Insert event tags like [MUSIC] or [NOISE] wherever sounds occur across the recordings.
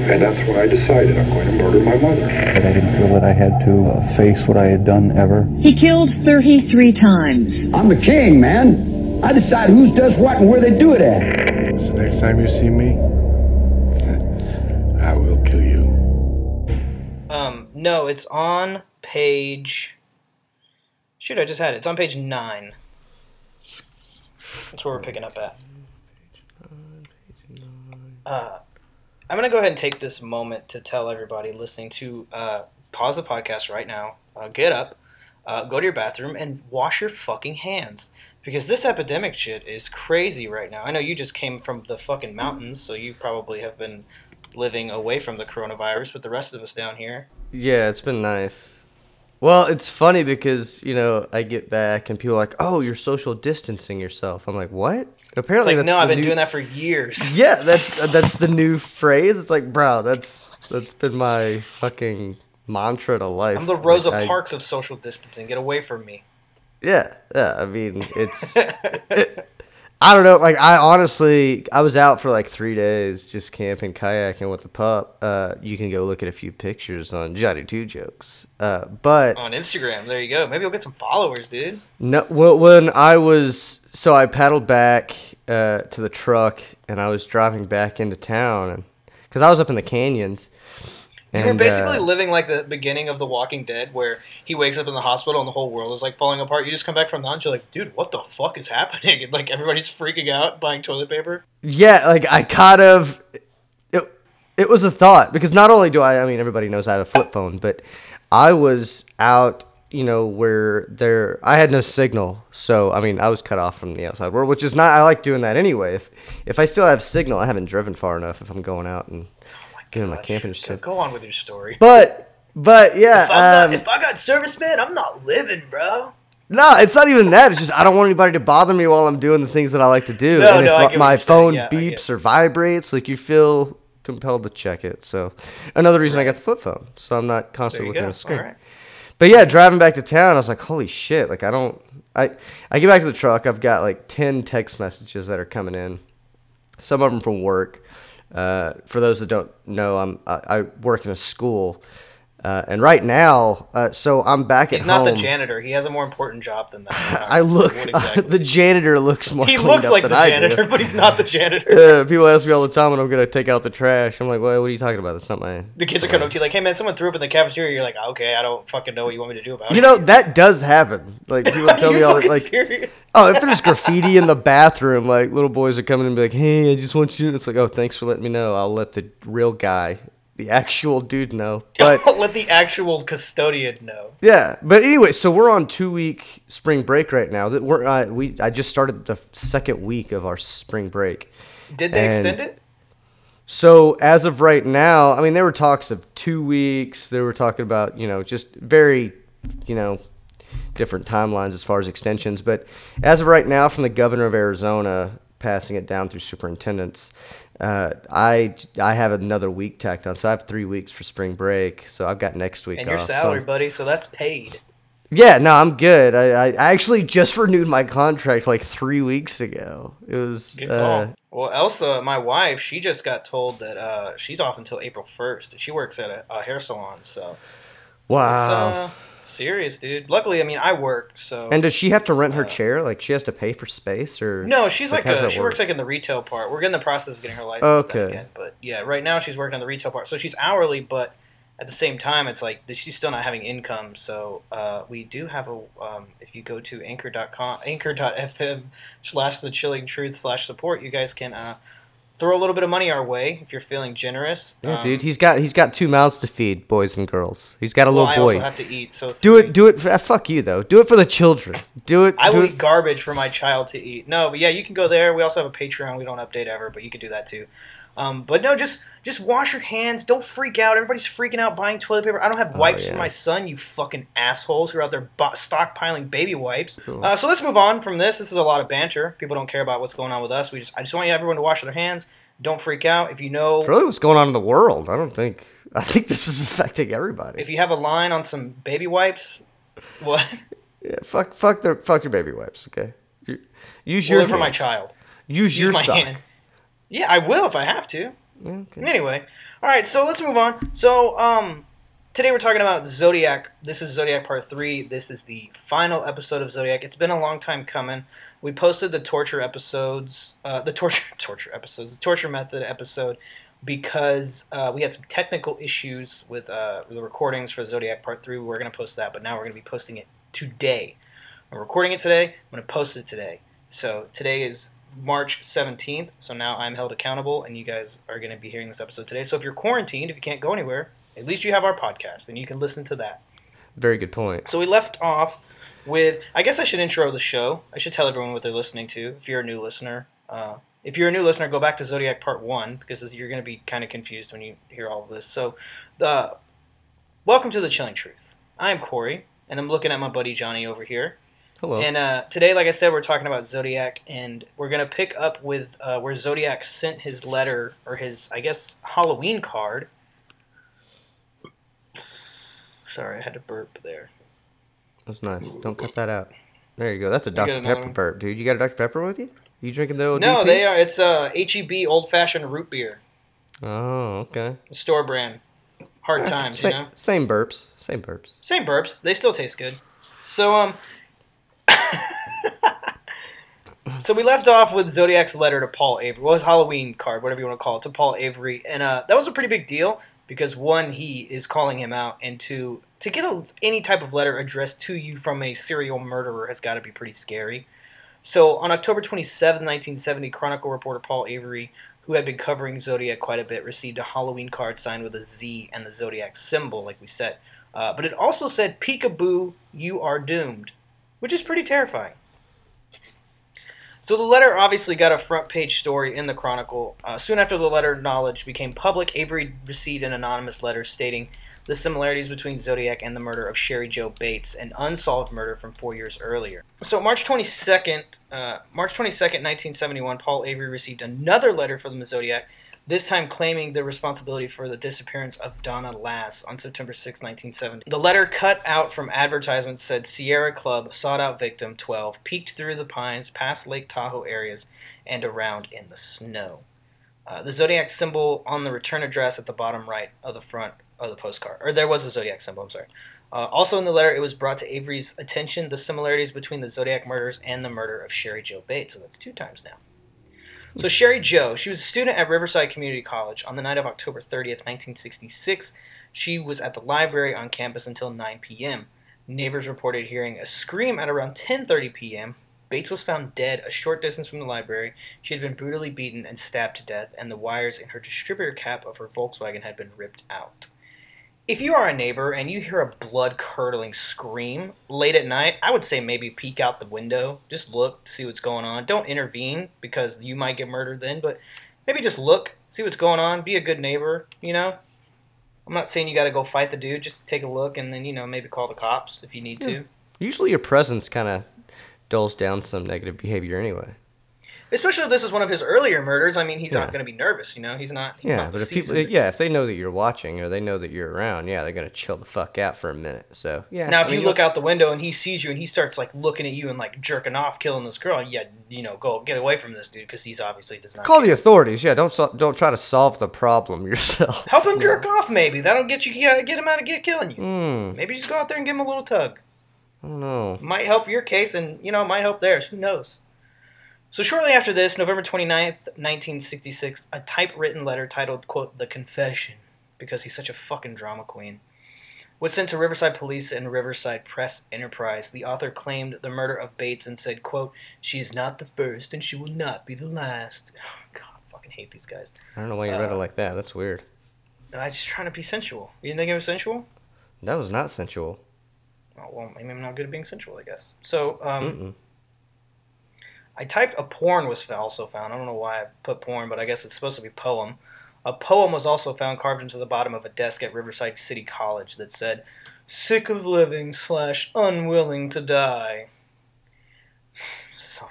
And that's when I decided I'm going to murder my mother. But I didn't feel that I had to uh, face what I had done ever. He killed 33 times. I'm the king, man. I decide who does what and where they do it at. So next time you see me, [LAUGHS] I will kill you. Um, no, it's on page. Shoot, I just had it. It's on page nine. That's where we're picking up at. Uh, I'm gonna go ahead and take this moment to tell everybody listening to uh, pause the podcast right now, uh, get up, uh, go to your bathroom, and wash your fucking hands because this epidemic shit is crazy right now. I know you just came from the fucking mountains, so you probably have been living away from the coronavirus, but the rest of us down here, Yeah, it's been nice. Well, it's funny because you know I get back and people are like, "Oh, you're social distancing yourself." I'm like, "What?" Apparently, like no, I've been new- doing that for years. [LAUGHS] Yeah, that's that's the new phrase. It's like, bro, that's that's been my fucking mantra to life. I'm the Rosa Like, I- Parks of social distancing. Get away from me. Yeah, yeah. I mean, it's. it- [LAUGHS] I don't know. Like, I honestly, I was out for like three days just camping, kayaking with the pup. Uh, you can go look at a few pictures on Johnny Two Jokes. Uh, but On Instagram, there you go. Maybe you'll get some followers, dude. no, well, when I was so I paddled back uh, to the truck and I was driving back into town, and because I was up in the canyons. You were and, basically uh, living like the beginning of The Walking Dead, where he wakes up in the hospital and the whole world is like falling apart. You just come back from lunch, you're like, dude, what the fuck is happening? [LAUGHS] And like everybody's freaking out, buying toilet paper. Yeah, like I kind of it, it was a thought because not only do I I mean everybody knows I have a flip phone, but I was out, you know, where there I had no signal. So, I mean, I was cut off from the outside world, which is not I like doing that anyway. If if I still have signal, I haven't driven far enough if I'm going out and doing my camping shit. go on with your story. But but yeah, if, um, not, if I got serviceman, I'm not living, bro. No, it's not even that. It's just I don't want anybody to bother me while I'm doing the things that I like to do. No, and no, I if my phone Yeah, beeps or vibrates, like you feel compelled to check it. So another reason I got the flip phone, so I'm not constantly looking go. at the screen. All right. But yeah, driving back to town, I was like, holy shit! Like I don't, I I get back to the truck, I've got like ten text messages that are coming in, some of them from work. Uh, for those that don't know, I'm I, I work in a school, uh, and right now, uh, so I'm back He's at home. He's not the janitor. He has a more important job than that. [LAUGHS] I look. [LAUGHS] Exactly? the janitor looks more. he looks like the janitor, but he's not the janitor. [LAUGHS] People ask me all the time when I'm gonna take out the trash. I'm like, well, what are you talking about? That's not my. The kids are coming up to you like, "Hey man, someone threw up in the cafeteria." You're like, "Okay, I don't fucking know what you want me to do about it." You know that does happen. Like people tell me all like, serious? oh, if there's graffiti in the bathroom, like little boys are coming and be like, hey, I just want you. It's like, oh, thanks for letting me know. I'll let the real guy, the actual dude, know. [LAUGHS] But let the actual custodian know. Yeah, but anyway, so we're on two week spring break right now. That we're uh, we I just started the second week of our spring break. Did they And- extend it? So as of right now, I mean, there were talks of two weeks. They were talking about you know just very, you know, different timelines as far as extensions. But as of right now, from the governor of Arizona passing it down through superintendents, uh, I I have another week tacked on. So I have three weeks for spring break. So I've got next week And your off. So- salary, buddy, so that's paid. yeah, no, I'm good. I, I, actually just [LAUGHS] renewed my contract like three weeks ago. It was Good uh, well, Elsa, my wife, she just got told that uh, she's off until April 1st. She works at a, a hair salon, so wow. Serious, dude. Luckily, I mean, I work, so. and does she have to rent her chair? Like she has to pay for space, or no, she's like, does a, she work? works like in the retail part. We're in the process of getting her license Okay. again, but yeah, right now she's working on the retail part, so she's hourly, but at the same time, it's like she's still not having income. So uh, we do have a. Um, if you go to anchor.com, anchor.fm slash the chilling truth slash support, you guys can uh, throw a little bit of money our way if you're feeling generous. Yeah, Um, dude, he's got he's got two mouths to feed, boys and girls. He's got a well, little I boy. also have to eat, so do it, do it. For, uh, fuck you though. Do it for the children. Do it. I do will it eat garbage for my child to eat. No, but yeah, you can go there. We also have a Patreon. We don't update ever, but you can do that too. Um, but no, just just wash your hands. Don't freak out. Everybody's freaking out buying toilet paper. I don't have wipes Oh, yeah. for my son. You fucking assholes who are out there bo- stockpiling baby wipes. Uh, so let's move on from this. This is a lot of banter. People don't care about what's going on with us. We just I just want everyone to wash their hands. Don't freak out. If you know It's really what's going on in the world. I don't think. I think this is affecting everybody. if you have a line on some baby wipes, what? [LAUGHS] yeah, fuck, fuck their, fuck your baby wipes. Okay. Use Well, your for my child. Use, your my sock. hand. Yeah, I will if I have to. Okay. Anyway, All right, so let's move on. So, um, today we're talking about Zodiac. This is Zodiac Part 3. This is the final episode of Zodiac. It's been a long time coming. We posted the torture episodes, uh, the torture [LAUGHS] torture episodes, the torture method episode, because uh, we had some technical issues with uh, the recordings for Zodiac Part 3. We were going to post that, but now we're going to be posting it today. I'm recording it today. I'm going to post it today. So today is March 17th. So now I'm held accountable, and you guys are going to be hearing this episode today. So if you're quarantined, if you can't go anywhere, at least you have our podcast, and you can listen to that. Very good point. So we left off with. I guess I should intro the show. I should tell everyone what they're listening to. If you're a new listener, uh, if you're a new listener, go back to Zodiac Part One because you're going to be kind of confused when you hear all of this. So, the welcome to the Chilling Truth. I'm Corey, and I'm looking at my buddy Johnny over here. Hello. And uh, today, like I said, we're talking about Zodiac, and we're gonna pick up with uh, where Zodiac sent his letter or his, I guess, Halloween card. Sorry, I had to burp there. That's nice. Don't cut that out. There you go. That's a Dr. Pepper one? burp, dude. You got a Dr. Pepper with you? You drinking the old No, they are. It's uh, HEB old fashioned root beer, Oh, okay. store brand. Hard times, Same, you know. same burps. Same burps. Same burps. They still taste good. So um. [LAUGHS] so we left off with Zodiac's letter to Paul Avery. Well, his Halloween card, whatever you want to call it, to Paul Avery, and uh, that was a pretty big deal because one, he is calling him out, and two, to get a, any type of letter addressed to you from a serial murderer has got to be pretty scary. So on October 27, 1970, Chronicle reporter Paul Avery, who had been covering Zodiac quite a bit, received a Halloween card signed with a Z and the Zodiac symbol, like we said. Uh, but it also said, Peekaboo, you are doomed, which is pretty terrifying. So the letter obviously got a front page story in the Chronicle. Uh, soon after the letter knowledge became public, Avery received an anonymous letter stating the similarities between Zodiac and the murder of Cheri Jo Bates, an unsolved murder from four years earlier. So March 22nd, uh, March 22nd, 1971, Paul Avery received another letter from the Zodiac, this time claiming the responsibility for the disappearance of Donna Lass on September 6, 1970. The letter cut out from advertisements said Sierra Club, sought out victim 12, peeked through the pines past Lake Tahoe areas and around in the snow. Uh, the zodiac symbol on the return address at the bottom right of the front of the postcard, or there was a zodiac symbol. I'm sorry. Uh, also in the letter, it was brought to Avery's attention the similarities between the Zodiac murders and the murder of Cheri Jo Bates. So that's two times now. So Cheri Jo, she was a student at Riverside Community College. On the night of October 30th, 1966, she was at the library on campus until 9 p.m. Neighbors reported hearing a scream at around 10:30 p.m. Bates was found dead a short distance from the library. She had been brutally beaten and stabbed to death, and the wires in her distributor cap of her Volkswagen had been ripped out. If you are a neighbor and you hear a blood curdling scream late at night, I would say maybe peek out the window. Just look see what's going on. Don't intervene because you might get murdered then, but maybe just look, see what's going on. Be a good neighbor, you know? I'm not saying you got to go fight the dude. Just take a look and then, you know, maybe call the cops if you need to. Usually your presence kind of dulls down some negative behavior anyway. Especially if this is one of his earlier murders. I mean, he's not going to be nervous, you know? He's not. He's Yeah, not but if people, yeah, if they know that you're watching or they know that you're around, yeah, they're gonna chill the fuck out for a minute. So yeah. Now, I if mean, you look out the window and he sees you and he starts like looking at you and like jerking off, killing this girl, yeah, you know, go get away from this dude because he's obviously does not. call the authorities. Yeah, don't sol- don't try to solve the problem [LAUGHS] yourself. Help him jerk off, maybe that'll get you get get him out of get killing you. Hmm. Maybe just go out there and give him a little tug. I don't know. Might help your case, and you know, might help theirs. Who knows? So shortly after this, November 29th, 1966, a typewritten letter titled, quote, The Confession, because he's such a fucking drama queen, was sent to Riverside Police and Riverside Press Enterprise. The author claimed the murder of Bates and said, quote, She is not the first and she will not be the last. [SIGHS] God, I fucking hate these guys. I don't know why you read it Uh, like that. That's weird. I'm just trying to be sensual. You didn't think it was sensual? That was not sensual. Oh, well, maybe I'm not good at being sensual, I guess. So, um, Mm-mm. I typed a porn was also found. I don't know why I put porn, but I guess it's supposed to be poem. A poem was also found carved into the bottom of a desk at Riverside City College that said, "Sick of living slash unwilling to die." [SIGHS] So,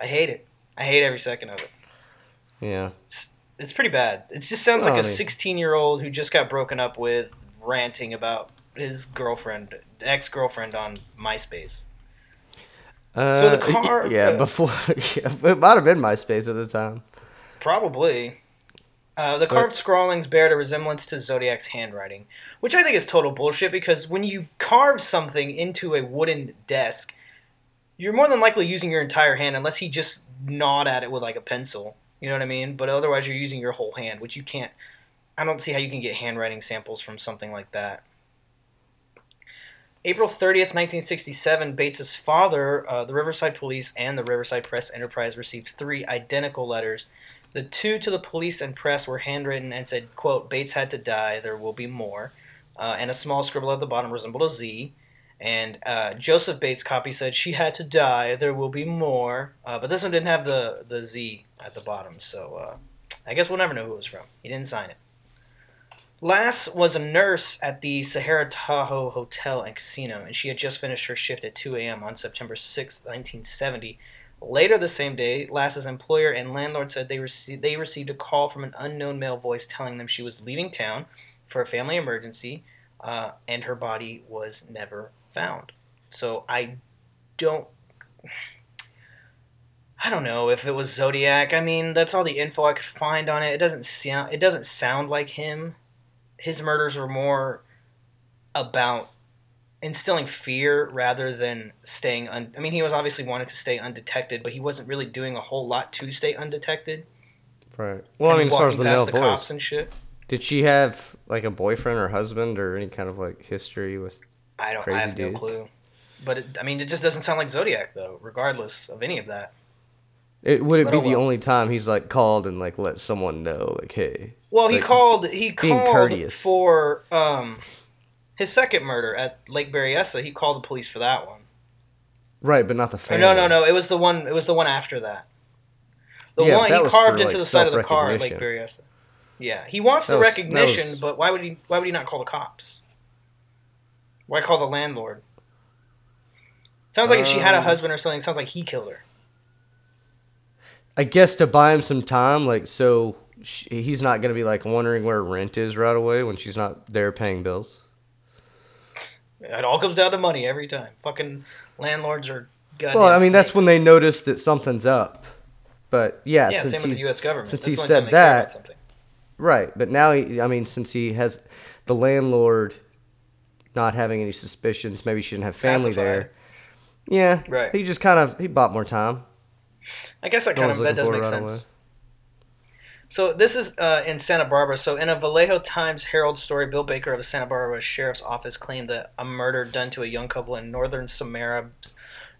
I hate it. I hate every second of it. Yeah. It's pretty bad. It just sounds Well, like I a mean- 16 year old who just got broken up with, ranting about his girlfriend, ex girlfriend on MySpace. Uh, the car- Yeah, uh, before. [LAUGHS] Yeah, it might have been MySpace at the time. Probably. Uh, the carved scrawlings bear a resemblance to Zodiac's handwriting, which I think is total bullshit because when you carve something into a wooden desk, you're more than likely using your entire hand unless he just gnawed at it with like a pencil. You know what I mean? But otherwise, you're using your whole hand, which you can't. I don't see how you can get handwriting samples from something like that. April 30th, 1967, Bates's father, uh, the Riverside Police, and the Riverside Press Enterprise received three identical letters. The two to the police and press were handwritten and said, quote, Bates had to die, there will be more. Uh, and a small scribble at the bottom resembled a Z. And uh, Joseph Bates' copy said, she had to die, there will be more. Uh, but this one didn't have the, the Z at the bottom, so uh, I guess we'll never know who it was from. He didn't sign it. Lass was a nurse at the Sahara Tahoe Hotel and Casino, and she had just finished her shift at 2 a.m. on September 6, 1970. Later the same day, Lass's employer and landlord said they, rece- they received a call from an unknown male voice telling them she was leaving town for a family emergency, uh, and her body was never found. So I don't. I don't know if it was Zodiac. I mean, that's all the info I could find on it. It doesn't sound. It doesn't sound like him his murders were more about instilling fear rather than staying un- I mean he was obviously wanted to stay undetected but he wasn't really doing a whole lot to stay undetected. Right. Well, I mean, as far as the male the cops voice, and shit. did she have like a boyfriend or husband or any kind of like history with? I don't I have no clue. But it, I mean it just doesn't sound like Zodiac though regardless of any of that. It would it be oh the only time he's like called and like let someone know like, hey, Well, he Like, called he called courteous. for um his second murder at Lake Berryessa. He called the police for that one. right, but not the family. no, no, no. It was the one. It was the one after that. The Yeah, one that he carved for, into like, the side of the car at Lake. Berryessa. Yeah, he wants That the was- recognition, was- but why would he? Why would he not call the cops? Why call the landlord? Sounds like if she had a Um, husband or something, it sounds like he killed her. I guess to buy him some time, like so sh he's not gonna be like wondering where rent is right away when she's not there paying bills. It all comes down to money every time. Fucking landlords are. Well, I mean that's when they notice that something's up. But yeah, Yeah, since same with he's the U.S. government. since That's he said time they care about that- right, but now he, I mean, since he has the landlord not having any suspicions, maybe she didn't have family Pacified. there. Yeah, Right. He just kind of he bought more time. I guess that kind of that does make sense. away. So this is uh, in Santa Barbara. So in a Vallejo Times Herald story, Bill Baker of the Santa Barbara Sheriff's Office claimed that a murder done to a young couple in northern Samara,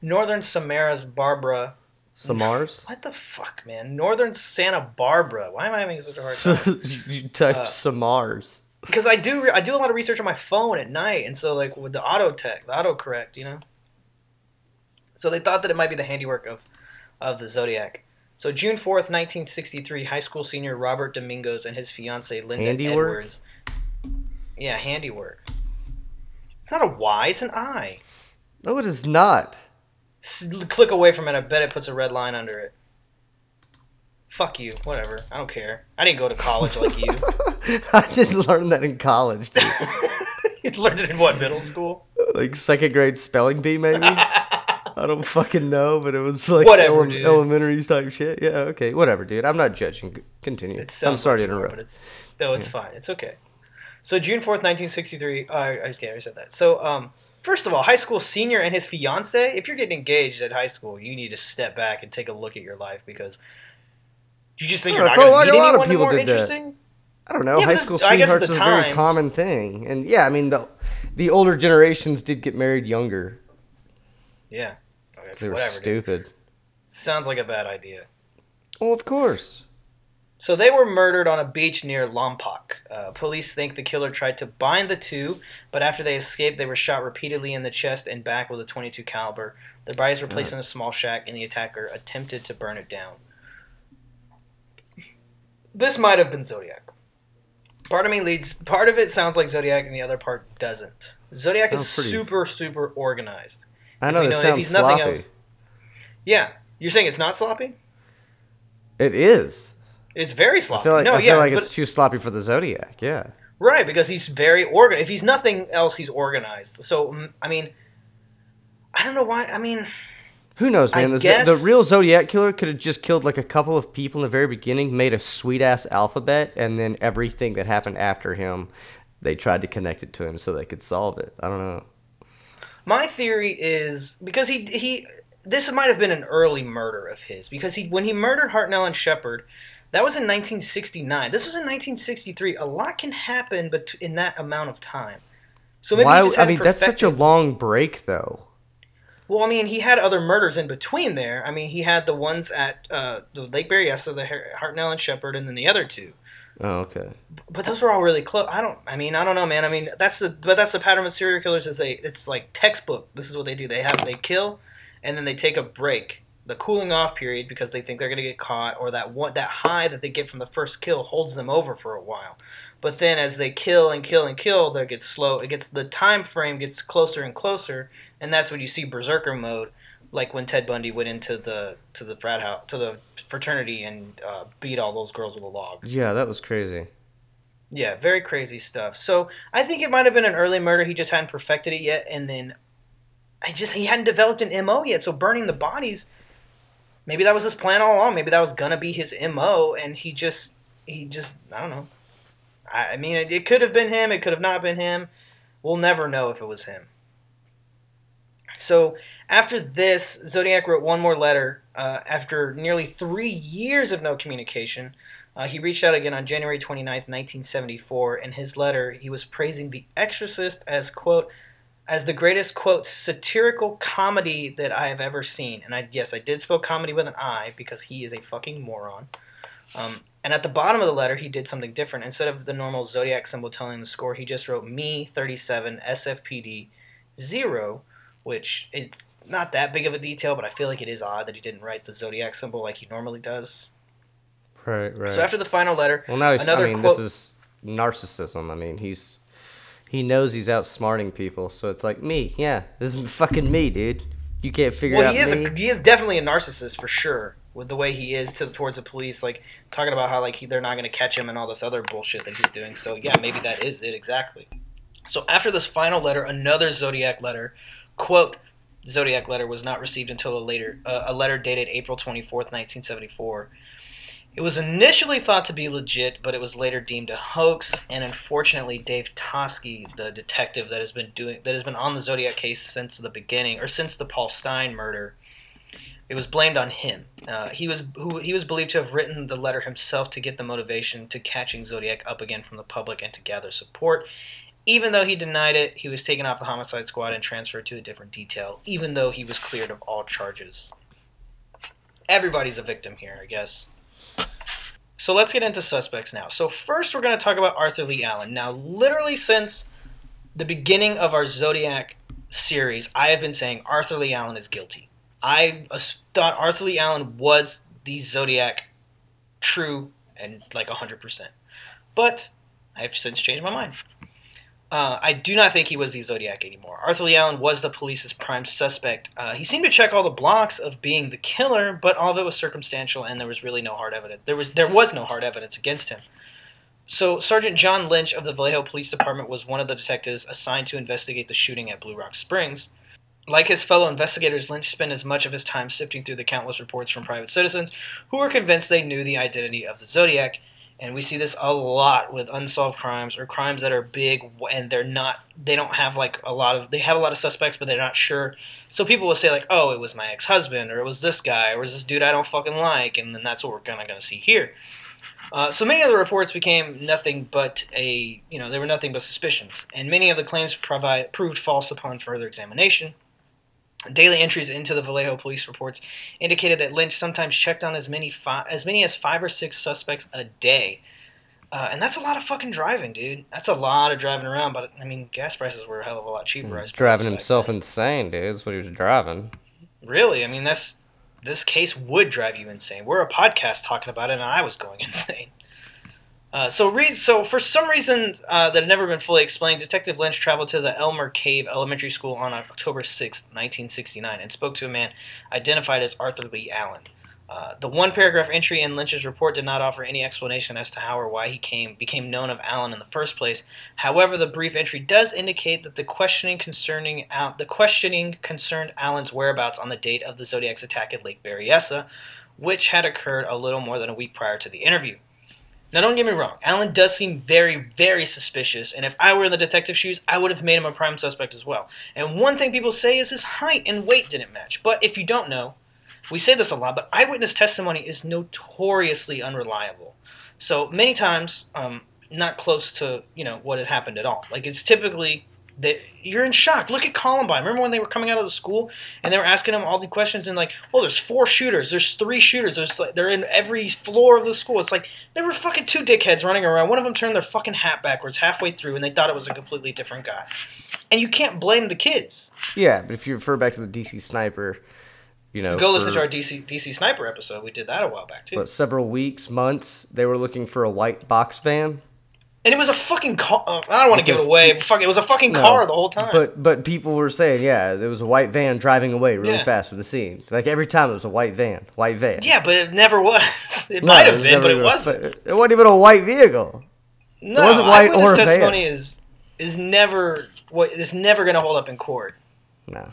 northern Samara's Barbara. Samars. What the fuck, man? Northern Santa Barbara. Why am I having such a hard time? [LAUGHS] you typed Uh, Samars. Because I do, re- I do a lot of research on my phone at night, and so like with the auto tech, the autocorrect, you know. So they thought that it might be the handiwork of, of the Zodiac. So June fourth, nineteen sixty three, high school senior Robert Domingos and his fiancee Linda Handiwork? Edwards. Yeah, handiwork. It's not a Y, it's an I. No, it is not. S- click away from it. I bet it puts a red line under it. Fuck you. Whatever. I don't care. I didn't go to college like you. [LAUGHS] I didn't learn that in college, dude. [LAUGHS] you learned it in what middle school? like second grade spelling bee, maybe. [LAUGHS] I don't fucking know, but it was like Whatever, ele- dude. elementary type shit. Yeah, okay, whatever, dude. I'm not judging. Continue. I'm sorry to interrupt. But it's, no, it's fine. It's okay. So June fourth, nineteen sixty three. Uh, I just can't. I said that. So um, first of all, high school senior and his fiance. If you're getting engaged at high school, you need to step back and take a look at your life because you just think Yeah, you're not going like to a meet lot of anyone people more did that. I don't know. Yeah, High school I guess at sweethearts is a very common thing, and yeah, I mean the the older generations did get married younger. Yeah. Okay, They were whatever. dude. stupid. Sounds like a bad idea. Well, of course. So they were murdered on a beach near Lompoc. Uh, police think the killer tried to bind the two, but after they escaped, they were shot repeatedly in the chest and back with a 22 caliber. Their bodies were placed in a small shack, and the attacker attempted to burn it down. This might have been Zodiac. Part of me leads. Part of it sounds like Zodiac, and the other part doesn't. Zodiac is pretty- super, super organized. I know this know- if sounds he's nothing sloppy. else- Yeah, you're saying it's not sloppy? It is. It's very I sloppy. feel like, no, I yeah, feel like but- it's too sloppy for the Zodiac. Yeah. Right, because he's very organized. If he's nothing else, he's organized. So, I mean, I don't know why. I mean, Who knows, I man? The, guess- the real Zodiac killer could have just killed like a couple of people in the very beginning, made a sweet ass alphabet, and then everything that happened after him, they tried to connect it to him so they could solve it. I don't know. My theory is because he he this might have been an early murder of his because he when he murdered Hartnell and Shepard, that was in 1969. This was in 1963. A lot can happen, but in that amount of time. So maybe Why? I mean, that's such a long break, though. Well, I mean, he had other murders in between there. I mean, he had the ones at uh, the Lake Berryessa, the Hartnell and Shepard, and then the other two. Oh, okay. But those were all really close. I don't. I mean, I don't know, man. I mean, that's the but that's the pattern with serial killers. Is they it's like textbook. This is what they do. They have they kill, and then they take a break, the cooling off period, because they think they're gonna get caught, or that one that high that they get from the first kill holds them over for a while. But then as they kill and kill and kill, they get slow. It gets the time frame gets closer and closer, and that's when you see berserker mode, like when Ted Bundy went into the to the frat house to the fraternity and uh, beat all those girls with a log. Yeah, that was crazy. Yeah, very crazy stuff. So I think it might have been an early murder. He just hadn't perfected it yet, and then I just he hadn't developed an mo yet. So burning the bodies, maybe that was his plan all along. Maybe that was gonna be his mo, and he just he just I don't know. I, I mean, it, it could have been him. It could have not been him. We'll never know if it was him. So after this, Zodiac wrote one more letter. Uh, after nearly three years of no communication, uh, he reached out again on January 29th, 1974. In his letter, he was praising The Exorcist as, quote, as the greatest, quote, satirical comedy that I have ever seen. And I, yes, I did spell comedy with an I because he is a fucking moron. Um, and at the bottom of the letter, he did something different. Instead of the normal zodiac symbol telling the score, he just wrote me 37 SFPD 0, which is not that big of a detail, but I feel like it is odd that he didn't write the zodiac symbol like he normally does. Right, right. So after the final letter, well, now he's. another I mean, quote. this is narcissism. I mean, he's. He knows he's outsmarting people, so it's like me. Yeah, this is fucking me, dude. You can't figure well, out Well, he is a, he is definitely a narcissist for sure with the way he is to towards the police, like talking about how like he, they're not going to catch him and all this other bullshit that he's doing. So yeah, maybe that is it exactly. So after this final letter, another Zodiac letter, quote, Zodiac letter was not received until a later uh, a letter dated April twenty fourth, nineteen seventy four. It was initially thought to be legit, but it was later deemed a hoax. And unfortunately, Dave Toschi, the detective that has been doing that has been on the Zodiac case since the beginning, or since the Paul Stine murder, it was blamed on him. Uh, he was who he was believed to have written the letter himself to get the motivation to catching Zodiac up again from the public and to gather support. Even though he denied it, he was taken off the homicide squad and transferred to a different detail. Even though he was cleared of all charges. Everybody's a victim here, I guess. So let's get into suspects now. So first, we're going to talk about Arthur Lee Allen. Now, literally since the beginning of our Zodiac series, I have been saying Arthur Lee Allen is guilty. I thought Arthur Lee Allen was the Zodiac true and like 100%. But I have since changed my mind. Uh, I do not think he was the Zodiac anymore. Arthur Lee Allen was the police's prime suspect. Uh, he seemed to check all the blocks of being the killer, but all of it was circumstantial, and there was really no hard evidence. There was there was no hard evidence against him. So Sergeant John Lynch of the Vallejo Police Department was one of the detectives assigned to investigate the shooting at Blue Rock Springs. Like his fellow investigators, Lynch spent as much of his time sifting through the countless reports from private citizens who were convinced they knew the identity of the Zodiac. And we see this a lot with unsolved crimes or crimes that are big and they're not, they don't have like a lot of, they have a lot of suspects, but they're not sure. So people will say, like, oh, it was my ex husband or it was this guy or it was this dude I don't fucking like. And then that's what we're kind of going to see here. Uh, so many of the reports became nothing but a, you know, they were nothing but suspicions. And many of the claims proved false upon further examination. Daily entries into the Vallejo police reports indicated that Lynch sometimes checked on as many fi- as many as five or six suspects a day, uh, and that's a lot of fucking driving, dude. That's a lot of driving around. But I mean, gas prices were a hell of a lot cheaper. I driving himself then. insane, dude. That's what he was driving. Really, I mean, that's this case would drive you insane. We're a podcast talking about it, and I was going [LAUGHS] insane. Uh, so, re- so for some reason uh, that had never been fully explained, Detective Lynch traveled to the Elmer Cave Elementary School on October sixth, 1969, and spoke to a man identified as Arthur Lee Allen. Uh, the one paragraph entry in Lynch's report did not offer any explanation as to how or why he came became known of Allen in the first place. However, the brief entry does indicate that the questioning concerning Al- the questioning concerned Allen's whereabouts on the date of the Zodiac's attack at Lake Berryessa, which had occurred a little more than a week prior to the interview. Now, don't get me wrong. Allen does seem very, very suspicious, and if I were in the detective shoes, I would have made him a prime suspect as well. And one thing people say is his height and weight didn't match. But if you don't know, we say this a lot, but eyewitness testimony is notoriously unreliable. So many times, um, not close to you know what has happened at all. Like it's typically that you're in shock. Look at Columbine. Remember when they were coming out of the school and they were asking them all the questions and like, oh, there's four shooters, there's three shooters, there's like, they're in every floor of the school. It's like there were fucking two dickheads running around. One of them turned their fucking hat backwards halfway through and they thought it was a completely different guy. And you can't blame the kids. Yeah, but if you refer back to the DC sniper, you know, Go listen to our DC DC Sniper episode. We did that a while back too. But several weeks, months, they were looking for a white box van. And it was a fucking car. uh, I don't want to give it away. Fuck, it was a fucking No, car the whole time. But but people were saying, yeah, there was a white van driving away really Yeah. fast with the scene. Like every time it was a white van, white van. yeah, but it never was. [LAUGHS] It No, might have been, but it wasn't. It wasn't even a white vehicle. No, it wasn't white or a van. testimony is is never what is never going to hold up in court. No.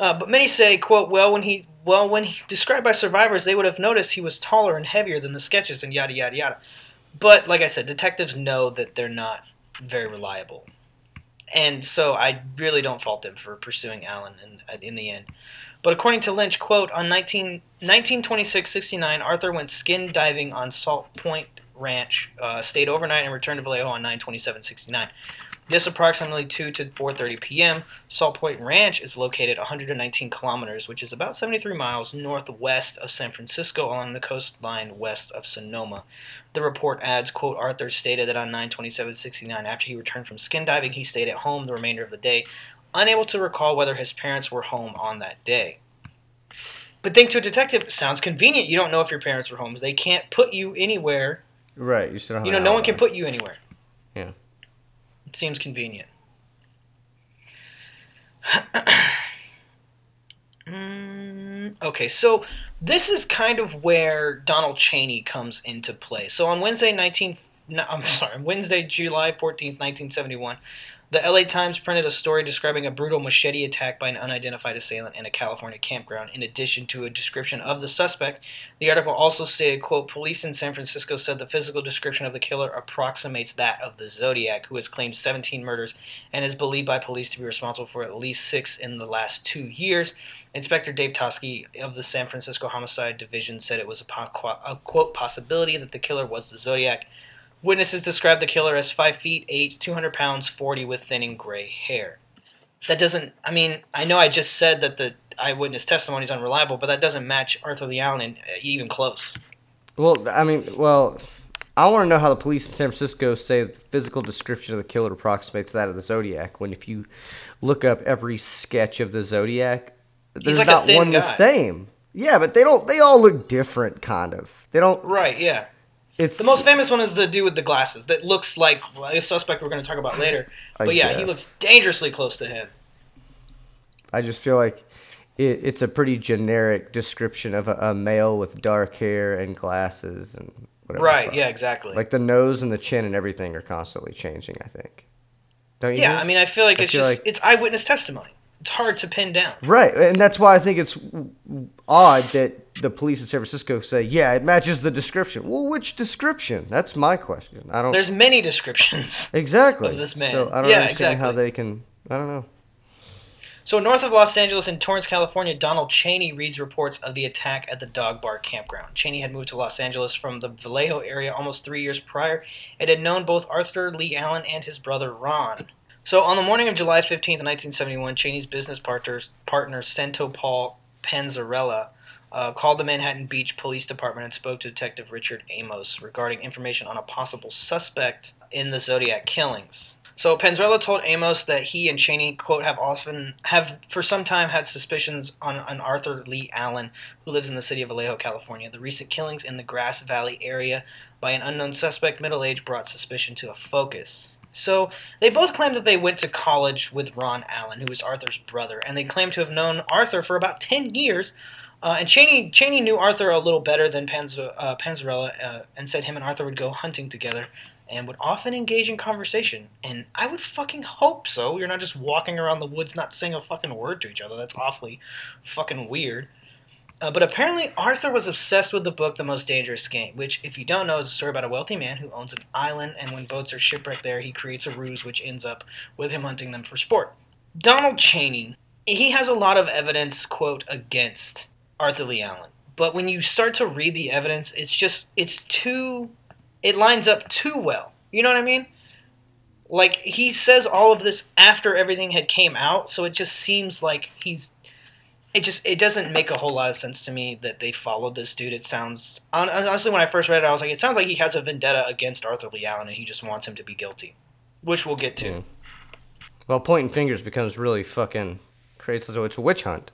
Uh, but many say, "quote Well, when he well when he described by survivors, they would have noticed he was taller and heavier than the sketches, and yada yada yada." But like I said, detectives know that they're not very reliable, and so I really don't fault them for pursuing Allen in, in the end. But according to Lynch, quote, on 19, 1926-69, Arthur went skin diving on Salt Point Ranch, uh, stayed overnight, and returned to Vallejo on 927-69. This approximately 2 to 4:30 p.m. Salt Point Ranch is located 119 kilometers, which is about 73 miles northwest of San Francisco along the coastline west of Sonoma. The report adds, quote, Arthur stated that on 927-69, after he returned from skin diving, he stayed at home the remainder of the day, unable to recall whether his parents were home on that day. But think to a detective, it sounds convenient. You don't know if your parents were home. They can't put you anywhere. Right. You should You know, no one can put you anywhere. It seems convenient. Mm, okay, so this is kind of where Donald Cheney comes into play. So on Wednesday, 19, no, I'm sorry, Wednesday, July 14th, 1971, the LA Times printed a story describing a brutal machete attack by an unidentified assailant in a California campground. In addition to a description of the suspect, the article also stated, quote, police in San Francisco said the physical description of the killer approximates that of the Zodiac, who has claimed 17 murders and is believed by police to be responsible for at least six in the last two years. Inspector Dave Toschi of the San Francisco Homicide Division said it was a, po- a quote possibility that the killer was the Zodiac. Witnesses described the killer as 5 feet 8, 200 pounds, 40 with thinning gray hair. That doesn't, I mean, I know I just said that the eyewitness testimony is unreliable, but that doesn't match Arthur Lee Allen uh, even close. Well, I mean, well, I want to know how the police in San Francisco say the physical description of the killer approximates that of the Zodiac. When if you look up every sketch of the Zodiac, there's like not one the same. Yeah, but they don't. They all look different, kind of. They don't. Right, yeah. It's The most famous one is the dude with the glasses that looks like well, a suspect we're going to talk about later. I But yeah, he looks dangerously close to him. I just feel like it, it's a pretty generic description of a, a male with dark hair and glasses and whatever. Right, yeah, exactly. Like the nose and the chin and everything are constantly changing. I think. Don't you? yeah, think? I mean, I feel like I it's feel just like- it's eyewitness testimony. It's hard to pin down. Right, and that's why I think it's odd that the police in San Francisco say, "Yeah, it matches the description." Well, which description? That's my question. I don't There's many descriptions. [LAUGHS] exactly of this man. So I don't Yeah, understand how they can. I don't know. So, north of Los Angeles in Torrance, California, Donald Cheney reads reports of the attack at the Dog Bar campground. Cheney had moved to Los Angeles from the Vallejo area almost three years prior and had known both Arthur Lee Allen and his brother Ron. So, on the morning of July 15th, 1971, Cheney's business partner, partner Santo Paul Panzarella, uh, called the Manhattan Beach Police Department and spoke to Detective Richard Amos regarding information on a possible suspect in the Zodiac killings. So Panzarella told Amos that he and Cheney, quote, have often have for some time had suspicions on an Arthur Lee Allen who lives in the city of Vallejo, California. The recent killings in the Grass Valley area by an unknown suspect middle age brought suspicion to a focus. So they both claimed that they went to college with Ron Allen, who is Arthur's brother, and they claim to have known Arthur for about ten years, Uh, and Cheney Cheney knew Arthur a little better than Panzer, uh, Panzarella, uh, and said him and Arthur would go hunting together and would often engage in conversation. And I would fucking hope so. You're not just walking around the woods not saying a fucking word to each other. That's awfully fucking weird. Uh, but apparently, Arthur was obsessed with the book The Most Dangerous Game, which, if you don't know, is a story about a wealthy man who owns an island, and when boats are shipwrecked there, he creates a ruse which ends up with him hunting them for sport. Donald Cheney, he has a lot of evidence, quote, against Arthur Lee Allen. But when you start to read the evidence, it's just, it's too, it lines up too well. You know what I mean? Like, he says all of this after everything had came out, so it just seems like he's it just it doesn't make a whole lot of sense to me that they followed this dude. It sounds honestly when I first read it, I was like, it sounds like he has a vendetta against Arthur Lee Allen, and he just wants him to be guilty, which we'll get to. Yeah. Well, pointing fingers becomes really fucking creates a witch hunt.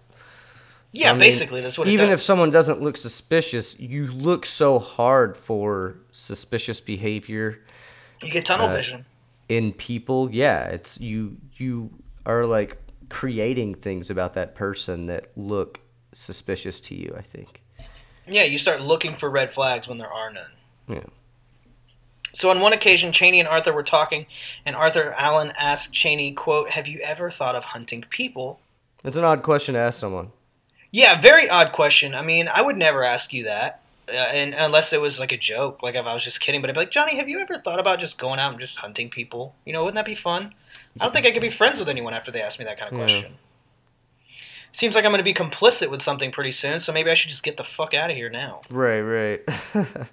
Yeah, I mean, basically that's what. Even if someone doesn't look suspicious, you look so hard for suspicious behavior you get tunnel uh, vision, in people. Yeah, it's you. You are like creating things about that person that look suspicious to you. I think. yeah, you start looking for red flags when there are none. Yeah. So on one occasion, Cheney and Arthur were talking, and Arthur Allen asked Cheney, "quote Have you ever thought of hunting people?" It's an odd question to ask someone. Yeah, very odd question. I mean, I would never ask you that, uh, and unless it was like a joke, like if I was just kidding. But I'd be like, Johnny, have you ever thought about just going out and just hunting people? You know, wouldn't that be fun? I don't think I could be friends with anyone after they ask me that kind of Yeah. question. Seems like I'm going to be complicit with something pretty soon, so maybe I should just get the fuck out of here now. Right, right. [LAUGHS]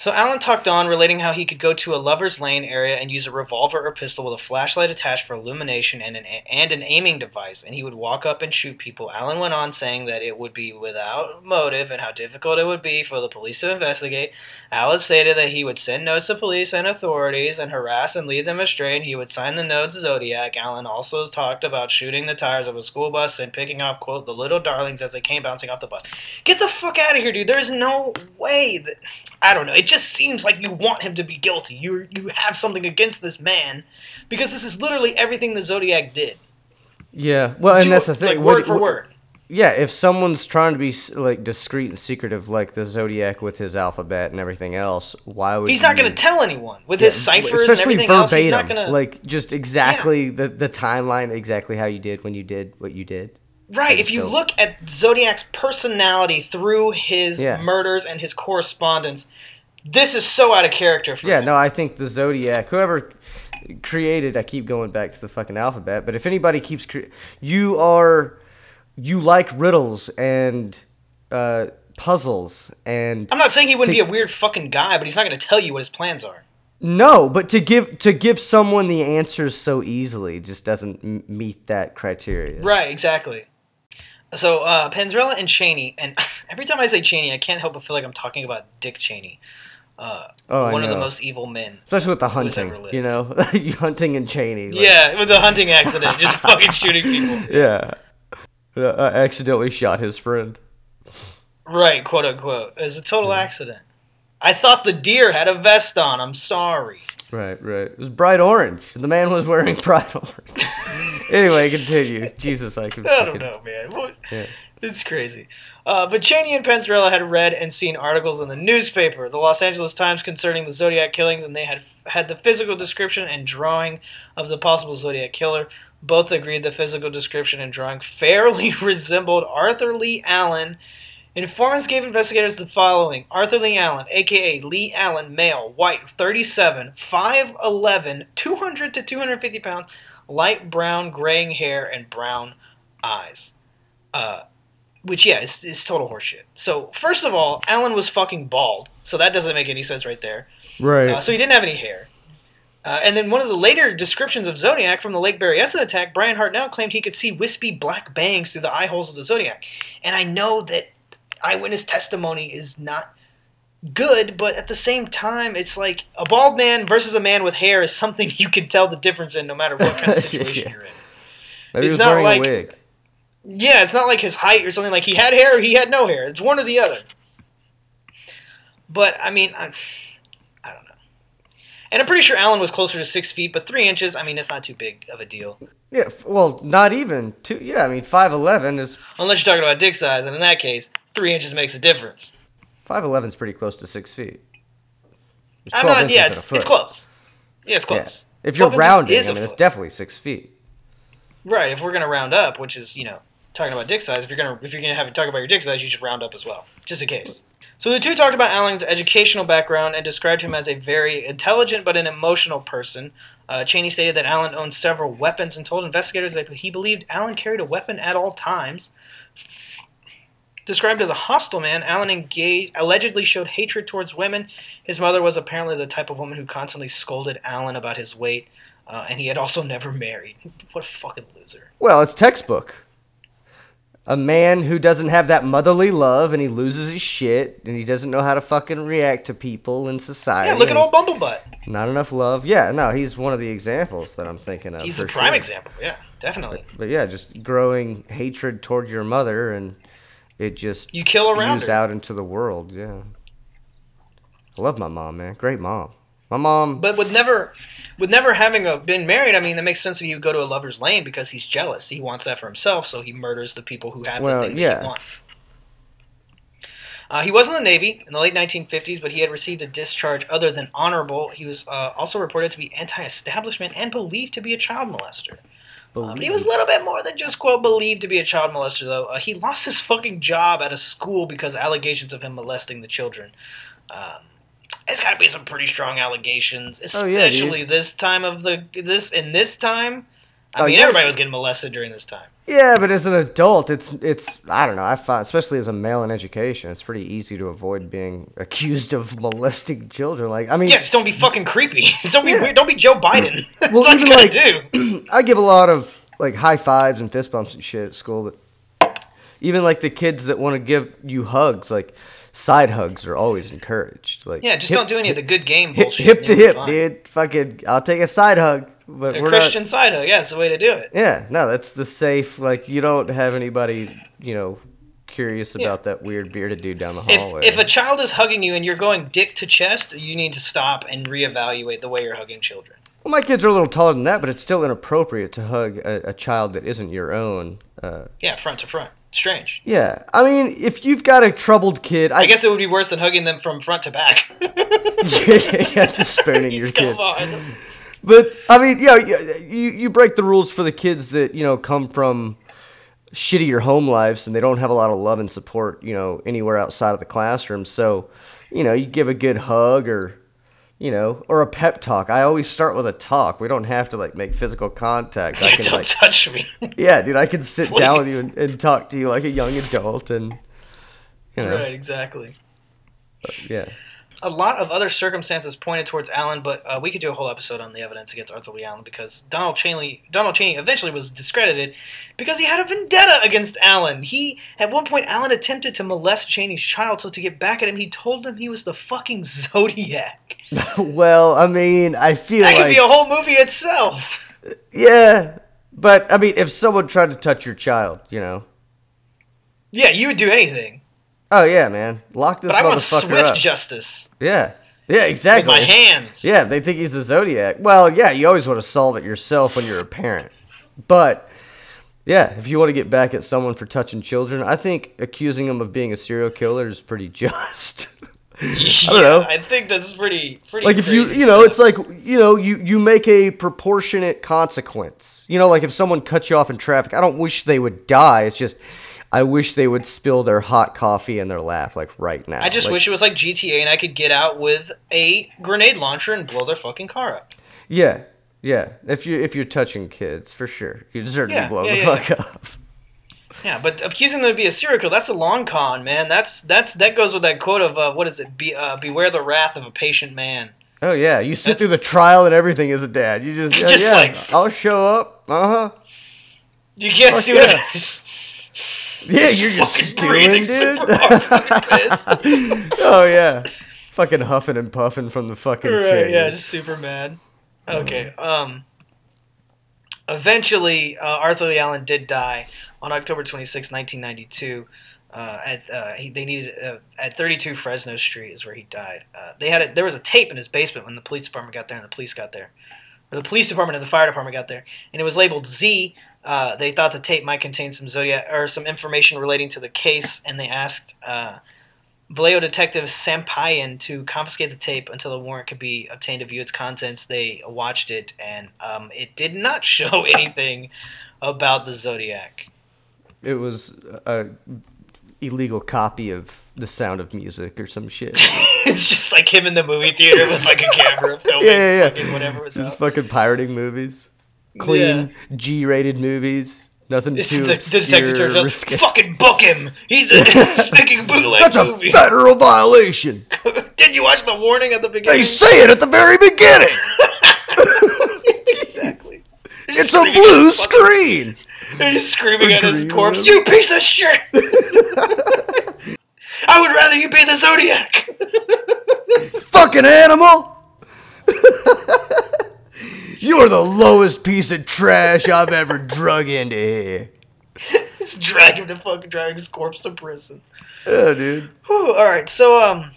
So Allen talked on, relating how he could go to a lover's lane area and use a revolver or pistol with a flashlight attached for illumination and an and an aiming device, and he would walk up and shoot people. Allen went on saying that it would be without motive and how difficult it would be for the police to investigate. Allen stated that he would send notes to police and authorities and harass and lead them astray, and he would sign the notes Zodiac. Allen also talked about shooting the tires of a school bus and picking off quote the little darlings as they came bouncing off the bus. Get the fuck out of here, dude! There's no way that I don't know. It just seems like you want him to be guilty. You you have something against this man because this is literally everything the Zodiac did. yeah. Well, and that's the thing. like, What- word for what- word. Yeah, if someone's trying to be like discreet and secretive, like the Zodiac with his alphabet and everything else, why would He's not going to tell anyone with his ciphers and everything else. He's not going to like just exactly the the timeline, exactly how you did when you did what you did. Right, if you look at Zodiac's personality through his Yeah. murders and his correspondence, this is so out of character for Yeah, him. no, I think the Zodiac, whoever created, I keep going back to the fucking alphabet, but if anybody keeps, cre- you are, you like riddles and uh, puzzles and I'm not saying he wouldn't To- be a weird fucking guy, but he's not going to tell you what his plans are. no, but to give to give someone the answers so easily just doesn't m- meet that criteria. Right, exactly. So uh, Panzarella and Cheney, and [LAUGHS] every time I say Cheney, I can't help but feel like I'm talking about Dick Cheney, uh, Oh, one of the most evil men. Especially with the hunting, you know, [LAUGHS] hunting and Cheney. like- Yeah, with the hunting accident, just [LAUGHS] fucking shooting people. yeah. Uh, I accidentally shot his friend. Right, quote unquote. It was a total accident. I thought the deer had a vest on. I'm sorry. Right, right. It was bright orange. The man was wearing [LAUGHS] bright orange. anyway, continue. Jesus, I can. I don't fucking- know, man. What? Yeah. It's crazy. Uh, but Cheney and Panzarella had read and seen articles in the newspaper, the Los Angeles Times, concerning the Zodiac killings, and they had had the physical description and drawing of the possible Zodiac killer. Both agreed the physical description and drawing fairly [LAUGHS] resembled Arthur Lee Allen. Informants gave investigators the following Arthur Lee Allen, aka Lee Allen, male, white, 37, 5'11, 200 to 250 pounds, light brown, graying hair, and brown eyes. Uh, which yeah, is, is total horseshit. So first of all, Allen was fucking bald, so that doesn't make any sense right there. Right. Uh, so he didn't have any hair. Uh, and then one of the later descriptions of Zodiac from the Lake Berryessa attack, Bryan Hartnell claimed he could see wispy black bangs through the eye holes of the Zodiac. And I know that eyewitness testimony is not good, but at the same time, it's like a bald man versus a man with hair is something [LAUGHS] you can tell the difference in no matter what kind of [LAUGHS] situation Yeah. you're in. Maybe it's was not like- a wig. Yeah, it's not like his height or something. Like he had hair, or he had no hair. It's one or the other. But I mean, I, I don't know. And I'm pretty sure Allen was closer to six feet, but three inches, I mean, it's not too big of a deal. Yeah, well, not even two. Yeah, I mean, five eleven is Unless you're talking about dick size, and in that case, three inches makes a difference. five eleven is pretty close to six feet. It's I'm not, yeah, it's, it's close. Yeah, it's Yeah. close. If you're rounding, I mean, it's definitely six feet. Right, if we're gonna round up, which is you know talking about dick size, if you're gonna if you're gonna have it talk about your dick size, you should round up as well, just in case. So the two talked about Allen's educational background and described him as a very intelligent but an emotional person. Uh, Cheney stated that Allen owned several weapons and told investigators that he believed Allen carried a weapon at all times. Described as a hostile man, Allen engaged, allegedly showed hatred towards women. His mother was apparently the type of woman who constantly scolded Allen about his weight, uh, and he had also never married. What a fucking loser. Well, it's textbook. A man who doesn't have that motherly love and he loses his shit and he doesn't know how to fucking react to people in society. Yeah, look at old Bumblebutt. Not enough love. Yeah, no, he's one of the examples that I'm thinking of. He's the prime sure. example. Yeah, definitely. But yeah, just growing hatred toward your mother and it just You kill around her. out into the world. Yeah, I love my mom, man. Great mom. My mom. But with never, with never having a, been married, I mean, that makes sense that you go to a lover's lane because he's jealous. He wants that for himself, so he murders the people who have Well, the thing that yeah. he wants. Uh, he was in the Navy in the late 1950s, but he had received a discharge other than honorable. He was uh, also reported to be anti-establishment and believed to be a child molester. Uh, but he was a little bit more than just quote believed to be a child molester, though. Uh, he lost his fucking job at a school because allegations of him molesting the children. Um, it's got to be some pretty strong allegations, Oh, yeah, especially this time of the this in this time. I Oh, mean, yeah. everybody was getting molested during this time. Yeah, but as an adult, it's it's I don't know. I find, especially as a male in education, it's pretty easy to avoid being accused of molesting children. Like, I mean, Yeah, just don't be fucking creepy. [LAUGHS] don't be Yeah. weird. Don't be Joe Biden. [LAUGHS] That's Well, all you even like- do. [CLEARS THROAT] I give a lot of like high fives and fist bumps and shit at school, but even like the kids that want to give you hugs, like side hugs, are always encouraged. Like, Yeah, just hip- don't do any of the good game hip, bullshit. hip to hip, fine. dude. Fucking, I'll take a side hug, but A we're Christian not. side hug. Yeah, it's the way to do it. Yeah, no, that's the safe. Like, you don't have anybody, you know, curious Yeah. about that weird bearded dude down the If, hallway. if a child is hugging you and you're going dick to chest, you need to stop and reevaluate the way you're hugging children. Well, my kids are a little taller than that, but it's still inappropriate to hug a, a child that isn't your own. Uh, Yeah, front to front. Strange. yeah, I mean, if you've got a troubled kid, I, I guess it would be worse than hugging them from front to back. [LAUGHS] yeah, yeah, just spooning your [LAUGHS] kid. on. But I mean, yeah, yeah, you you break the rules for the kids that you know come from shittier home lives and they don't have a lot of love and support, you know, anywhere outside of the classroom. So, you know, you give a good hug or you know, or a pep talk. I always start with a talk. We don't have to like make physical contact. I can Don't like touch me. Yeah, dude, I can sit down with you and, and talk to you like a young adult, and you know, right, exactly. yeah, A lot of other circumstances pointed towards Allen, but uh, we could do a whole episode on the evidence against Arthur Lee Allen because Donald Cheney, Donald Cheney eventually was discredited because he had a vendetta against Allen. He, at one point, Allen attempted to molest Cheney's child, so to get back at him, he told him he was the fucking [LAUGHS] Zodiac. [LAUGHS] well, I mean, I feel That could be a whole movie itself. [LAUGHS] yeah, but I mean, if someone tried to touch your child, you know, Yeah, you would do anything, oh yeah, man, lock this but I want swift up. justice yeah, yeah, exactly. with my hands. Yeah, they think he's the Zodiac. Well, yeah, you always want to solve it yourself when you're a parent. But yeah, if you want to get back at someone for touching children, I think accusing them of being a serial killer is pretty [LAUGHS] just. I don't know. I think that's pretty, pretty. like if you you know stuff. it's like you know you you make a proportionate consequence you know like if someone cuts you off in traffic i don't wish they would die it's just i wish they would spill their hot coffee in their lap like right now I just Like, wish it was like GTA and I could get out with a grenade launcher and blow their fucking car up. yeah yeah if you if you're touching kids for sure you deserve to Yeah, be blown yeah, the yeah, fuck up Yeah, but accusing them to be a serial killer, that's a long con, man. That's that's that goes with that quote of uh, what is it? Be, uh, beware the wrath of a patient man. oh yeah you sit That's- through the trial and everything as a dad you just, [LAUGHS] yeah, Just yeah, like- i'll show up uh-huh You can't see what yeah. Just yeah you're just breathing dude super hard [LAUGHS] oh yeah fucking huffing and puffing from the fucking right, chain. yeah, just super mad. Okay, um, eventually, uh, Arthur Lee Allen did die on October 26, 1992. Uh, at uh, he, they needed uh, at 32 Fresno Street is where he died. Uh, they had a, there was a tape in his basement when the police department got there and the police got there, or the police department and the fire department got there, and it was labeled Z. Uh, they thought the tape might contain some zodiac or some information relating to the case, and they asked uh, Vallejo detective Sampayan to confiscate the tape until a warrant could be obtained to view its contents. They watched it, and um, it did not [LAUGHS] show anything about the zodiac. It was a illegal copy of The Sound of Music or some shit. [LAUGHS] it's just like him in the movie theater with like a camera filming [LAUGHS] yeah, yeah, yeah. whatever was Just out. fucking pirating movies, clean G-rated movies. Nothing It's too the, the detective turns up. risque. Fucking book him. He's a [LAUGHS] speaking bootleg That's a movie. federal violation. [LAUGHS] Didn't you watch the warning at the beginning? They say it at the very beginning. [LAUGHS] exactly. It's a blue screen. They're just screaming at his corpse. You piece of shit! I would rather you be the Zodiac. Fucking animal. [LAUGHS] You're the lowest piece of trash I've ever drug into here. just drag him to fucking drag his corpse to prison. Yeah, dude. Whew, all right, so um,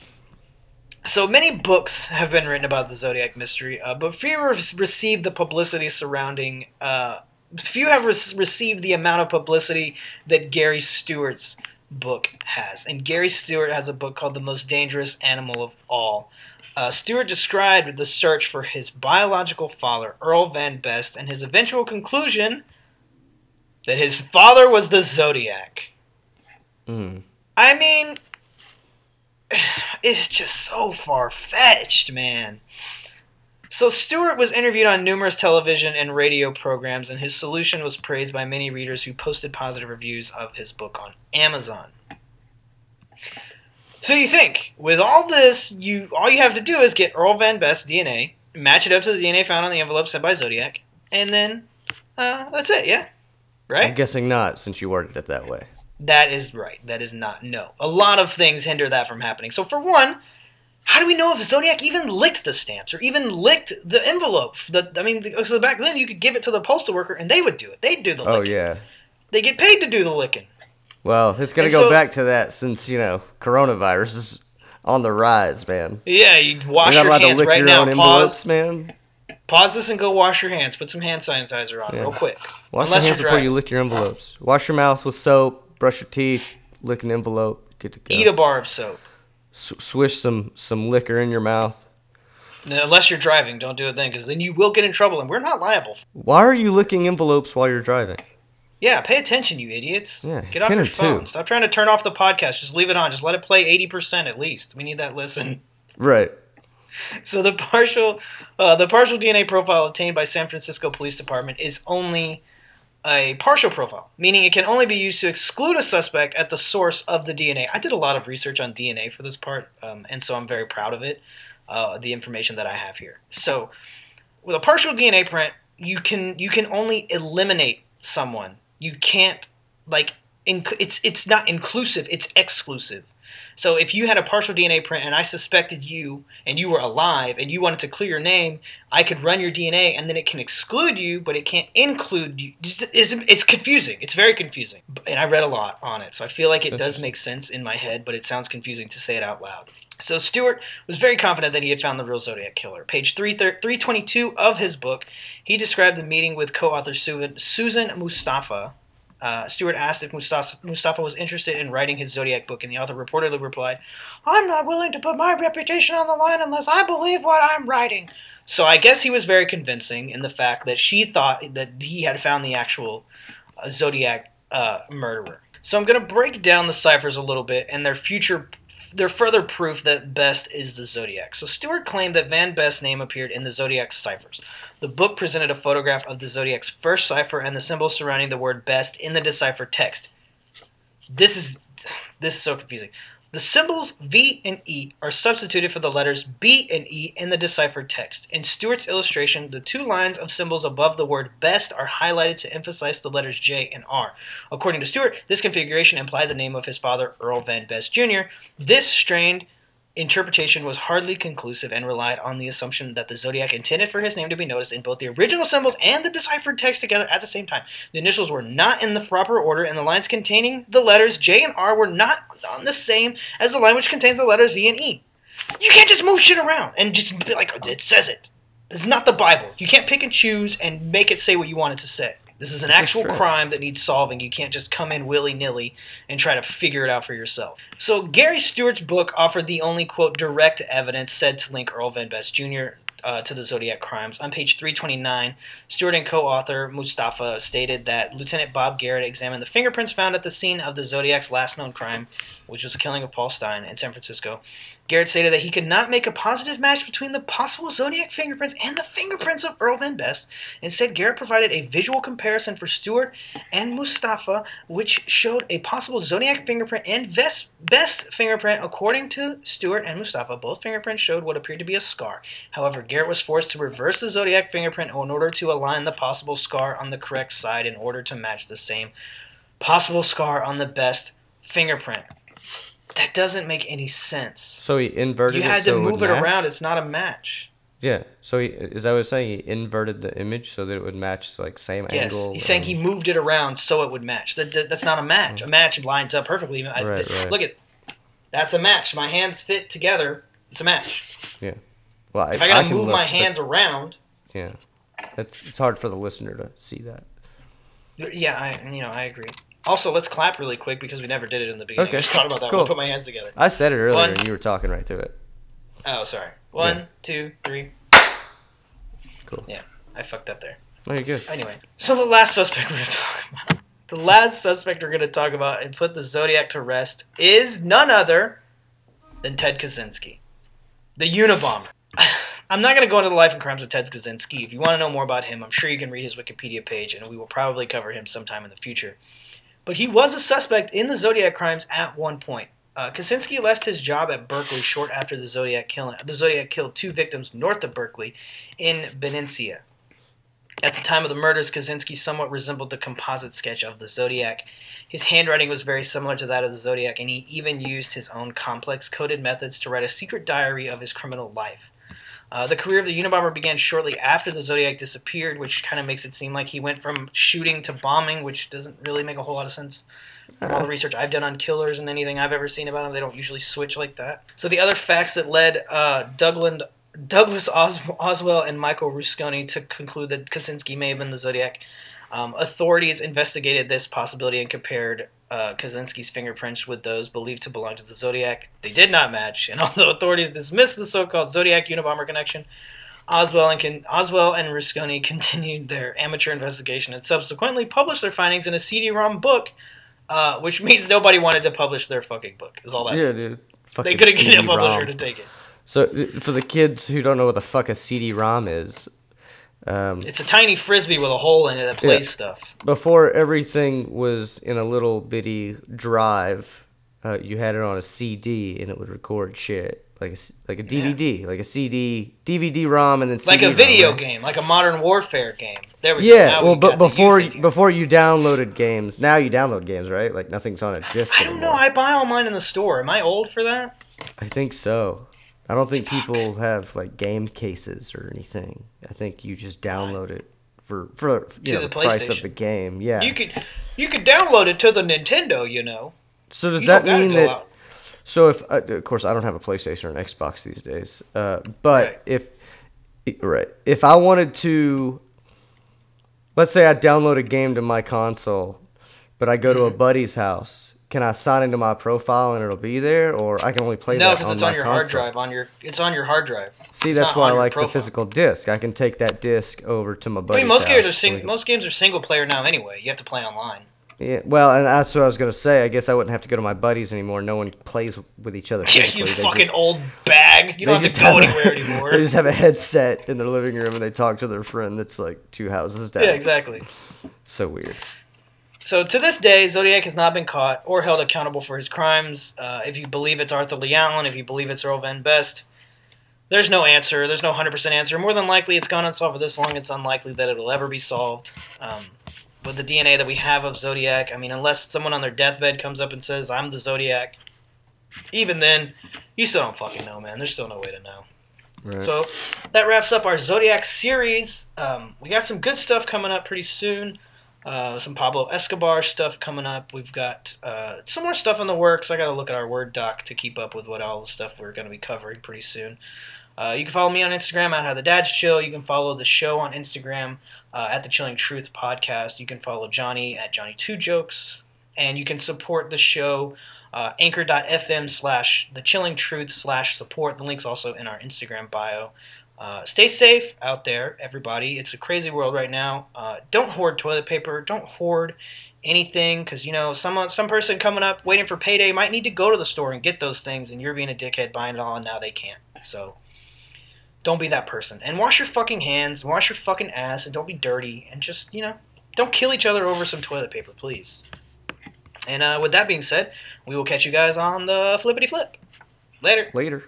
so many books have been written about the Zodiac mystery, uh, but few have received the publicity surrounding. Uh, few have re- received the amount of publicity that Gary Stewart's book has, and Gary Stewart has a book called "The Most Dangerous Animal of All." Uh, Stewart described the search for his biological father, Earl Van Best, and his eventual conclusion that his father was the Zodiac. Mm. I mean, [SIGHS] it's just so far fetched, man. So Stewart was interviewed on numerous television and radio programs, and his solution was praised by many readers who posted positive reviews of his book on Amazon. So you think, with all this, you all you have to do is get Earl Van Best's DNA, match it up to the DNA found on the envelope sent by Zodiac, and then uh, that's it, yeah, right? I'm guessing not, since you worded it that way. That is right. That is not no. A lot of things hinder that from happening. So for one, how do we know if Zodiac even licked the stamps or even licked the envelope? The, I mean, so back then you could give it to the postal worker and they would do it. They'd do the Licking. Oh yeah. They get paid to do the licking. Well, it's gonna And go so- back to that since you know coronavirus is on the rise, man. Yeah, you wash your hands right your now. Pause. envelopes, man. Pause this and go wash your hands. Put some hand sanitizer on Yeah. real quick. Wash Unless your hands before you lick your envelopes. Wash your mouth with soap. Brush your teeth. Lick an envelope. Good to go. Eat a bar of soap. S- swish some some liquor in your mouth. Now, Unless you're driving, don't do it then, because then you will get in trouble, and we're not liable. Why are you licking envelopes while you're driving? Yeah, pay attention, you idiots. Yeah, Get off your or two. phone. Stop trying to turn off the podcast. Just leave it on. Just let it play 80% at least. We need that listen. [LAUGHS] Right. So the partial uh, the partial DNA profile obtained by San Francisco Police Department is only a partial profile, meaning it can only be used to exclude a suspect at the source of the DNA. I did a lot of research on DNA for this part, um, and so I'm very proud of it. Uh, the information that I have here. So, with a partial DNA print, you can you can only eliminate someone. You can't like inc- it's it's not inclusive. It's exclusive. So if you had a partial DNA print and I suspected you and you were alive and you wanted to clear your name, I could run your DNA and then it can exclude you, but it can't include you. It's, confusing. It's very confusing. And I read a lot on it, so I feel like it does make sense in my head, but it sounds confusing to say it out loud. So Stewart was very confident that he had found the real Zodiac killer. Page 322 of his book, he described a meeting with co-author Susan, Mustafa. Uh, Stewart asked if Mustafa, Mustafa was interested in writing his Zodiac book, and the author reportedly replied, I'm not willing to put my reputation on the line unless I believe what I'm writing. So I guess he was very convincing in the fact that she thought that he had found the actual uh, Zodiac uh, murderer. So I'm going to break down the ciphers a little bit and their future their further proof that Best is the Zodiac. So Stewart claimed that Van Best's name appeared in the Zodiac ciphers. The book presented a photograph of the Zodiac's first cipher and the symbols surrounding the word Best in the deciphered text. This is [SIGHS] this is so confusing. The symbols V and E are substituted for the letters B and E in the deciphered text. In Stewart's illustration, the two lines of symbols above the word best are highlighted to emphasize the letters J and R. According to Stewart, this configuration implied the name of his father, Earl Van Best Jr. This strained interpretation was hardly conclusive and relied on the assumption that the Zodiac intended for his name to be noticed in both the original symbols and the deciphered text together at the same time. The initials were not in the proper order, and the lines containing the letters J and R were not on the same as the line which contains the letters V and E. You can't just move shit around and just be like, oh, it says it. Is not the Bible. You can't pick and choose and make it say what you want it to say. This is an actual crime that needs solving. You can't just come in willy nilly and try to figure it out for yourself. So, Gary Stewart's book offered the only, quote, direct evidence said to link Earl Van Best Jr. Uh, to the Zodiac crimes. On page 329, Stewart and co author Mustafa stated that Lieutenant Bob Garrett examined the fingerprints found at the scene of the Zodiac's last known crime, which was the killing of Paul Stine in San Francisco. Garrett stated that he could not make a positive match between the possible Zodiac fingerprints and the fingerprints of Earl Van Best. Instead, Garrett provided a visual comparison for Stewart and Mustafa, which showed a possible Zodiac fingerprint and Vest, Best fingerprint. According to Stewart and Mustafa, both fingerprints showed what appeared to be a scar. However, Garrett was forced to reverse the Zodiac fingerprint in order to align the possible scar on the correct side in order to match the same possible scar on the Best fingerprint. That doesn't make any sense. So he inverted. You had so to would move it match? around. It's not a match. Yeah. So he, is that what I was saying? He inverted the image so that it would match like same Yes, angle. he's saying and- he moved it around so it would match. That, that- that's not a match. Mm-hmm. A match lines up perfectly. I- Right, right. Look at that's a match. My hands fit together. It's a match. Yeah. Well, If I gotta can move look, my but- hands around, Yeah. It's, it's hard for the listener to see that. yeah, I you know I agree. Also, let's clap really quick because we never did it in the beginning. Okay, I just thought about that. cool. We'll put my hands together. I said it earlier, One. and you were talking right through it. Oh, sorry. One, Yeah. two, three. Cool. Yeah, I fucked up there. No, you're good. Anyway, so the last suspect we're going to talk about, the last suspect we're going to talk about and put the Zodiac to rest is none other than Ted Kaczynski, the Unabomber. [SIGHS] I'm not going to go into the life and crimes of Ted Kaczynski. If you want to know more about him, I'm sure you can read his Wikipedia page, and we will probably cover him sometime in the future. But he was a suspect in the Zodiac crimes at one point. Uh, Kaczynski left his job at Berkeley short after the Zodiac killing. The Zodiac killed two victims north of Berkeley in Benicia. At the time of the murders, Kaczynski somewhat resembled the composite sketch of the Zodiac. His handwriting was very similar to that of the Zodiac, and he even used his own complex coded methods to write a secret diary of his criminal life. Uh, the career of the Unabomber began shortly after the Zodiac disappeared, which kind of makes it seem like he went from shooting to bombing, which doesn't really make a whole lot of sense. From all the research I've done on killers and anything I've ever seen about them, they don't usually switch like that. So the other facts that led uh, Dougland, Douglas Os- Oswell and Michael Rusconi to conclude that Kaczynski may have been the Zodiac. Um, authorities investigated this possibility and compared uh, Kaczynski's fingerprints with those believed to belong to the Zodiac. They did not match, and although authorities dismissed the so-called Zodiac Unabomber connection, Oswell and con- Oswell and Rusconi [LAUGHS] continued their amateur investigation and subsequently published their findings in a CD-ROM book, uh, which means nobody wanted to publish their fucking book. Is all that. Yeah, means. dude. They couldn't get a publisher to take it. So for the kids who don't know what the fuck a CD-ROM is, um, It's a tiny frisbee with a hole in it that plays Yeah. stuff. before everything was in a little bitty drive, uh, you had it on a CD and it would record shit like a like a DVD, like a CD DVD ROM, and then Like a video game, like a modern warfare game. There we go. Yeah, well, we but before youth in here. before you downloaded games, now you download games, right? Like nothing's on a disc. I don't know. I buy all mine in the store. Am I old for that? I think so. I don't think people have like game cases or anything. I think you just download it for for you know, the the price of the game. Yeah. You could you could download it to the Nintendo. You know. so does You that mean that? out. So if uh, of course I don't have a PlayStation or an Xbox these days, uh, but Right. if right if I wanted to, let's say I download a game to my console, but I go to a Mm-hmm. buddy's house. Can I sign into my profile and it'll be there, or I can only play No, that No, because it's on your hard drive. On your it's on your hard drive. See, It's that's why I like the physical disc. I can take that disc over to my I buddy's mean, most games are sing- most games are single player now anyway. You have to play online. Yeah, well, and that's what I was gonna say. I guess I wouldn't have to go to my buddies anymore. No one plays with each other. [LAUGHS] Yeah, you They fucking just- old bag. You don't have to go have a- anywhere [LAUGHS] anymore. They just have a headset in their living room and they talk to their friend that's like two houses down. yeah, exactly. So weird. So to this day, Zodiac has not been caught or held accountable for his crimes. Uh, if you believe it's Arthur Lee Allen, if you believe it's Earl Van Best, there's no answer. There's no 100% answer. More than likely, it's gone unsolved for this long. It's unlikely that it'll ever be solved. Um, with the DNA that we have of Zodiac, I mean, unless someone on their deathbed comes up and says, I'm the Zodiac, even then, you still don't fucking know, man. There's still no way to know. Right. So that wraps up our Zodiac series. Um, we got some good stuff coming up pretty soon. Uh, some Pablo Escobar stuff coming up. We've got uh, some more stuff in the works. I got to look at our Word doc to keep up with what all the stuff we're going to be covering pretty soon. Uh, you can follow me on Instagram at How the Dads Chill. You can follow the show on Instagram uh, at the Chilling Truth Podcast. You can follow Johnny at Johnny Two Jokes, and you can support the show uh, anchor.fm slash the Chilling Truth slash support. The link's also in our Instagram bio. Uh, stay safe out there, everybody. It's a crazy world right now. Uh, don't hoard toilet paper. Don't hoard anything because you know some some person coming up waiting for payday might need to go to the store and get those things, and you're being a dickhead buying it all, and now they can't. So don't be that person. And wash your fucking hands, wash your fucking ass, and don't be dirty. And just you know, don't kill each other over some toilet paper, please. And uh, with that being said, we will catch you guys on the flippity flip. Later. Later.